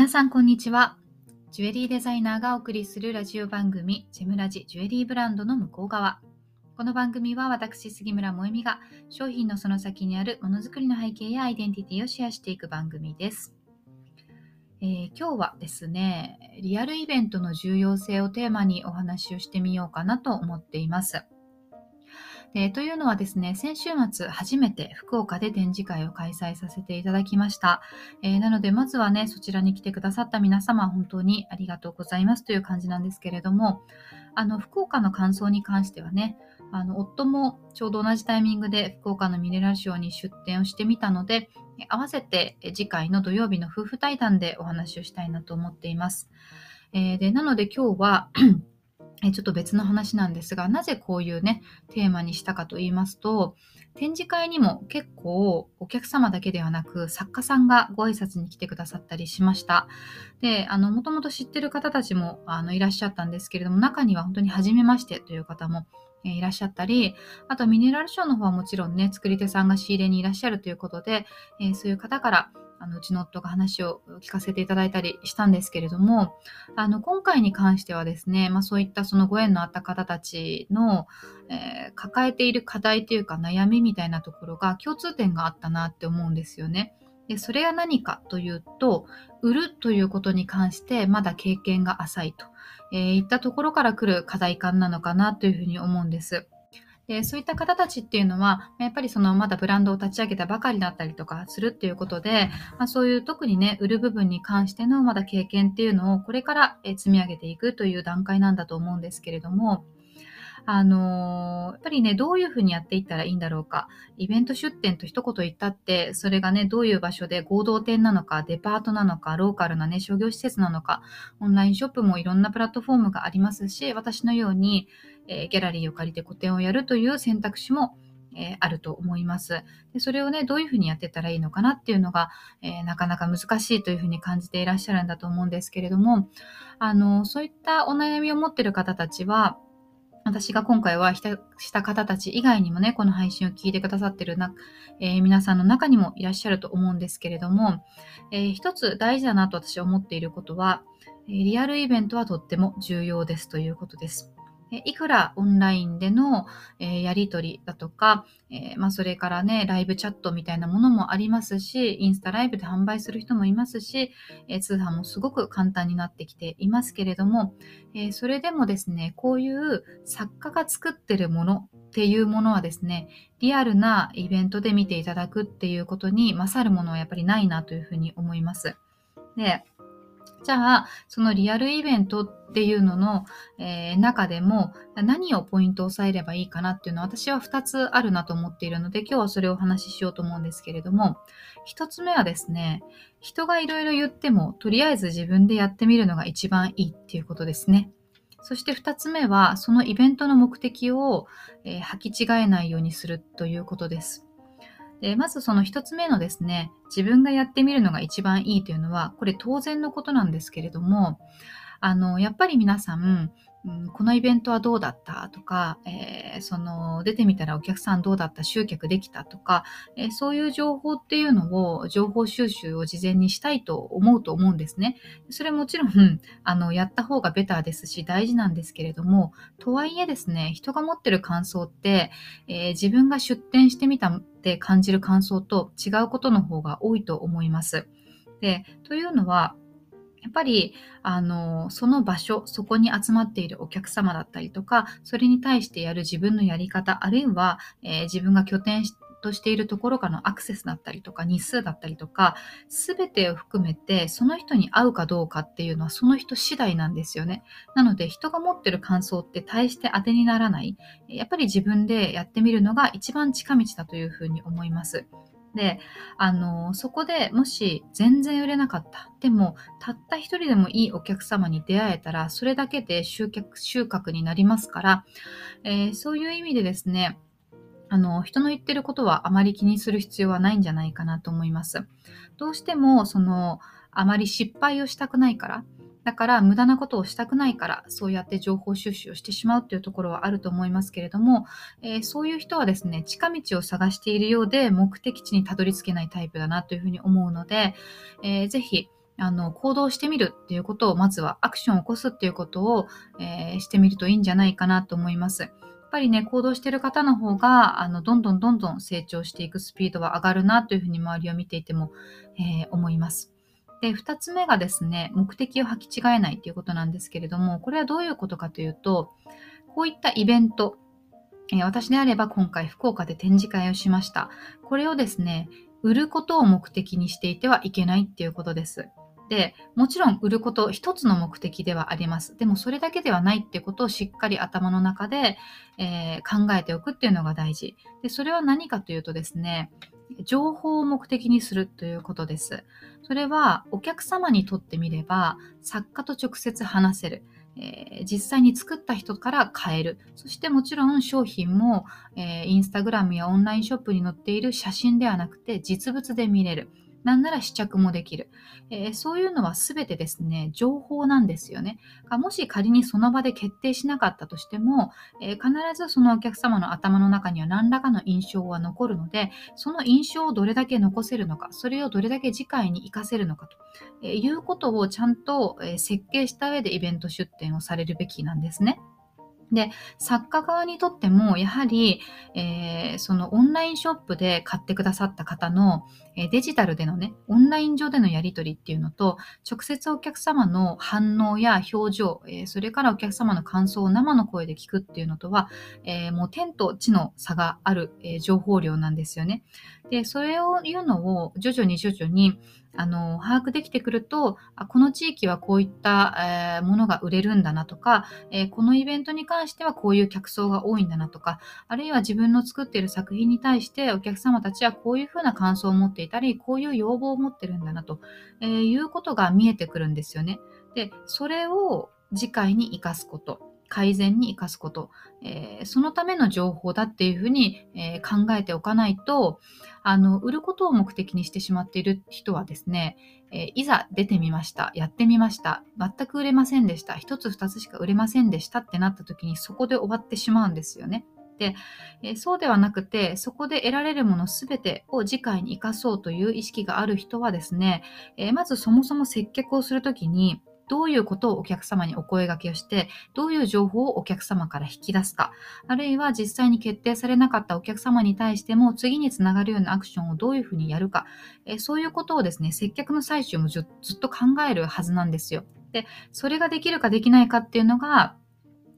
皆さんこんにちは。ジュエリーデザイナーがお送りするラジオ番組ジェムラジジュエリーブランドの向こう側。この番組は私杉村萌実が商品のその先にあるものづくりの背景やアイデンティティをシェアしていく番組です。えー、今日はですねリアルイベントの重要性をテーマにお話をしてみようかなと思っています。でというのはですね、先週末初めて福岡で展示会を開催させていただきました。えー、なので、まずはね、そちらに来てくださった皆様、本当にありがとうございますという感じなんですけれども、あの、福岡の感想に関してはね、あの、夫もちょうど同じタイミングで福岡のミネラルショーに出展をしてみたので、合わせて次回の土曜日の夫婦対談でお話をしたいなと思っています。えー、でなので今日はちょっと別の話なんですが、なぜこういうね、テーマにしたかと言いますと、展示会にも結構お客様だけではなく作家さんがご挨拶に来てくださったりしました。で、あの、もともと知ってる方たちもあのいらっしゃったんですけれども、中には本当に初めましてという方もえいらっしゃったり、あとミネラルショーの方はもちろんね、作り手さんが仕入れにいらっしゃるということで、えそういう方からあのうちの夫が話を聞かせていただいたりしたんですけれども、あの今回に関してはですね、まあ、そういったそのご縁のあった方たちの、えー、抱えている課題というか悩みみたいなところが共通点があったなって思うんですよね。でそれは何かというと、売るということに関してまだ経験が浅いと、えー、いったところから来る課題感なのかなというふうに思うんです。でそういった方たちっていうのは、やっぱりそのまだブランドを立ち上げたばかりだったりとかするっていうことで、まあ、そういう特にね、売る部分に関してのまだ経験っていうのをこれから積み上げていくという段階なんだと思うんですけれども、あのー、やっぱりね、どういうふうにやっていったらいいんだろうか。イベント出店と一言言ったって、それがね、どういう場所で合同店なのか、デパートなのか、ローカルなね、商業施設なのか、オンラインショップもいろんなプラットフォームがありますし、私のように、えー、ギャラリーを借りて個展をやるという選択肢もえー、あると思いますで。それをね、どういうふうにやってたらいいのかなっていうのが、えー、なかなか難しいというふうに感じていらっしゃるんだと思うんですけれども、あの、そういったお悩みを持っている方たちは、私が今回はした方たち以外にもね、この配信を聞いてくださってるな、えー、皆さんの中にもいらっしゃると思うんですけれども、えー、一つ大事だなと私は思っていることは、リアルイベントはとっても重要ですということです。いくらオンラインでの、えやり取りだとか、えまあ、それからね、ライブチャットみたいなものもありますし、インスタライブで販売する人もいますし、え通販もすごく簡単になってきていますけれども、えそれでもですね、こういう作家が作ってるものっていうものはですね、リアルなイベントで見ていただくっていうことに勝るものはやっぱりないなというふうに思います。で、じゃあ、そのリアルイベントっていうのの、えー、中でも何をポイントを押さえればいいかなっていうのは私は2つあるなと思っているので今日はそれをお話ししようと思うんですけれども1つ目はですね人がいろいろ言ってもとりあえず自分でやってみるのが一番いいっていうことですね。そして2つ目はそのイベントの目的を、えー、履き違えないようにするということです。でまずその1つ目のですね、自分がやってみるのが一番いいというのは、これ当然のことなんですけれども、あの、やっぱり皆さん、このイベントはどうだった？とか、えー、その出てみたらお客さんどうだった？集客できた？とか、えー、そういう情報っていうのを情報収集を事前にしたいと思うと思うんですね。それもちろん あのやった方がベターですし大事なんですけれどもとはいえですね人が持ってる感想って、えー、自分が出展してみたって感じる感想と違うことの方が多いと思います。でというのはやっぱりあのその場所そこに集まっているお客様だったりとかそれに対してやる自分のやり方あるいは、えー、自分が拠点としているところからのアクセスだったりとか日数だったりとか全てを含めてその人に合うかどうかっていうのはその人次第なんですよね。なので人が持ってる感想って大して当てにならない。やっぱり自分でやってみるのが一番近道だというふうに思います。で、あの、そこでもし全然売れなかった。でも、たった一人でもいいお客様に出会えたら、それだけで集客、収穫になりますから、えー、そういう意味でですね、あの、人の言ってることはあまり気にする必要はないんじゃないかなと思います。どうしても、その、あまり失敗をしたくないから、だから無駄なことをしたくないからそうやって情報収集をしてしまうっていうところはあると思いますけれども、えー、そういう人はですね近道を探しているようで目的地にたどり着けないタイプだなというふうに思うので、えー、ぜひあの行動してみるっていうことをまずはアクションを起こすっていうことを、えー、してみるといいんじゃないかなと思います。やっぱりね、行動してる方の方が、あの、どんどんどんどん成長していくスピードは上がるなというふうに周りを見ていても、えー、思います。で、二つ目がですね、目的を履き違えないということなんですけれども、これはどういうことかというと、こういったイベント、え私であれば今回福岡で展示会をしました。これをですね、売ることを目的にしていてはいけないっていうことです。で、もちろん売ること一つの目的ではあります。でもそれだけではないってことをしっかり頭の中で、えー、考えておくっていうのが大事。で、それは何かというとですね、情報を目的にするということです。それはお客様にとってみれば作家と直接話せる。えー、実際に作った人から買える。そしてもちろん商品も、えー、インスタグラムやオンラインショップに載っている写真ではなくて実物で見れる。なんなら試着もできる。えー、そういうのは全てですね、情報なんですよね。もし仮にその場で決定しなかったとしても、えー、必ずそのお客様の頭の中には何らかの印象は残るので、その印象をどれだけ残せるのか、それをどれだけ次回に活かせるのかと、えー、いうことをちゃんと、え設計した上でイベント出展をされるべきなんですね。で、作家側にとっても、やはり、えー、そのオンラインショップで買ってくださった方の、えー、デジタルでのね、オンライン上でのやり取りっていうのと、直接お客様の反応や表情、えー、それからお客様の感想を生の声で聞くっていうのとは、えもう天と地の差がある、え情報量なんですよね。で、それを言うのを徐々に徐々に、あの、把握できてくると、あこの地域はこういった、えー、ものが売れるんだなとか、えー、このイベントに関してはこういう客層が多いんだなとか、あるいは自分の作っている作品に対してお客様たちはこういうふうな感想を持っていたり、こういう要望を持ってるんだなと、えー、いうことが見えてくるんですよね。で、それを次回に活かすこと。改善に生かすこと、えー、そのための情報だっていうふうに、えー、考えておかないと、あの、売ることを目的にしてしまっている人はですね、えー、いざ出てみました、やってみました、全く売れませんでした、一つ二つしか売れませんでしたってなった時にそこで終わってしまうんですよね。で、えそうではなくて、そこで得られるものすべてを次回に生かそうという意識がある人はですね、えまずそもそも接客をするときに、どういうことをお客様にお声掛けをして、どういう情報をお客様から引き出すか、あるいは実際に決定されなかったお客様に対しても次につながるようなアクションをどういうふうにやるか、えそういうことをですね、接客の最終もずっと考えるはずなんですよ。で、それができるかできないかっていうのが、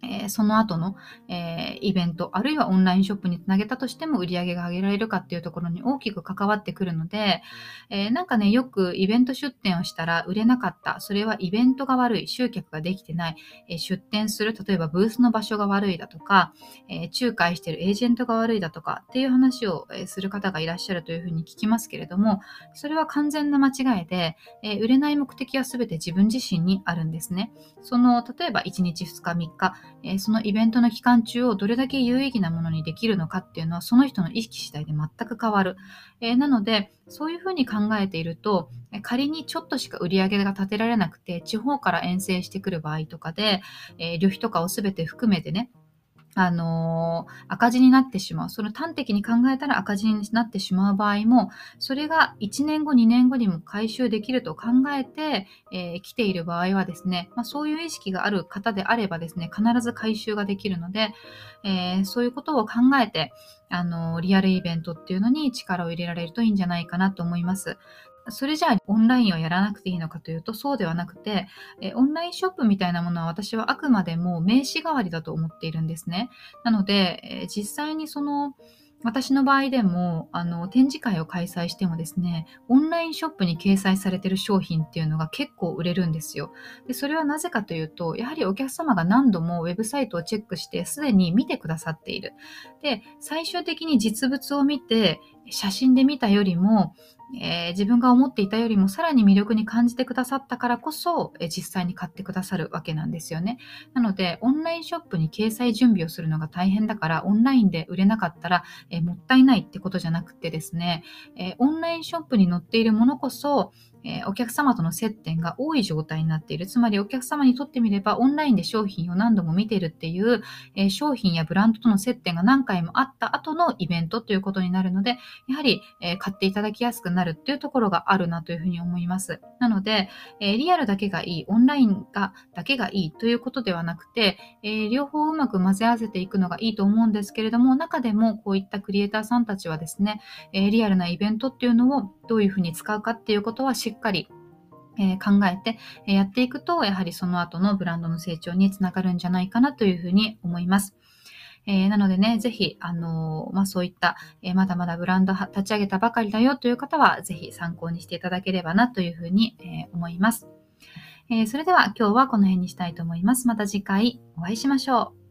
えー、その後の、えー、イベント、あるいはオンラインショップにつなげたとしても売り上げが上げられるかっていうところに大きく関わってくるので、えー、なんかね、よくイベント出店をしたら売れなかった。それはイベントが悪い。集客ができてない。え出店する、例えばブースの場所が悪いだとか、え仲介してるエージェントが悪いだとかっていう話を、する方がいらっしゃるというふうに聞きますけれども、それは完全な間違いで、え売れない目的は全て自分自身にあるんですね。その、例えば1日2日3日、えそのイベントの期間中をどれだけ有意義なものにできるのかっていうのはその人の意識次第で全く変わる。え、なので、そういうふうに考えていると、仮にちょっとしか売り上げが立てられなくて、地方から遠征してくる場合とかで、え、旅費とかを全て含めてね、あのー、赤字になってしまう。その端的に考えたら赤字になってしまう場合も、それが1年後、2年後にも回収できると考えて、えー、来ている場合はですね、まあ、そういう意識がある方であればですね、必ず回収ができるので、えー、そういうことを考えて、あのリアルイベントっていうのに力を入れられるといいんじゃないかなと思います。それじゃあオンラインをやらなくていいのかというとそうではなくて、えオンラインショップみたいなものは私はあくまでも名刺代わりだと思っているんですね。なので、え実際にその私の場合でも、あの、展示会を開催してもですね、オンラインショップに掲載されている商品っていうのが結構売れるんですよ。で、それはなぜかというと、やはりお客様が何度もウェブサイトをチェックして、すでに見てくださっている。で、最終的に実物を見て、写真で見たよりも、えー、自分が思っていたよりもさらに魅力に感じてくださったからこそ、えー、実際に買ってくださるわけなんですよね。なので、オンラインショップに掲載準備をするのが大変だから、オンラインで売れなかったら、えー、もったいないってことじゃなくてですね、えオンラインショップに載っているものこそ、えー、お客様との接点が多い状態になっている。つまりお客様にとってみればオンラインで商品を何度も見ているっていう、えー、商品やブランドとの接点が何回もあった後のイベントということになるので、やはり、えー、買っていただきやすくなるっていうところがあるなというふうに思います。なので、えリアルだけがいい、オンラインがだけがいいということではなくて、え両方うまく混ぜ合わせていくのがいいと思うんですけれども、中でもこういったクリエイターさんたちはですね、えリアルなイベントっていうのをどういうふうに使うかっていうことはしっかりえ考えて、えやっていくと、やはりその後のブランドの成長につながるんじゃないかなというふうに思います。えー、なのでね、ぜひ、あのー、まあ、そういった、えー、まだまだブランド立ち上げたばかりだよという方は、ぜひ参考にしていただければなというふうに、え思います。えそれでは今日はこの辺にしたいと思います。また次回お会いしましょう。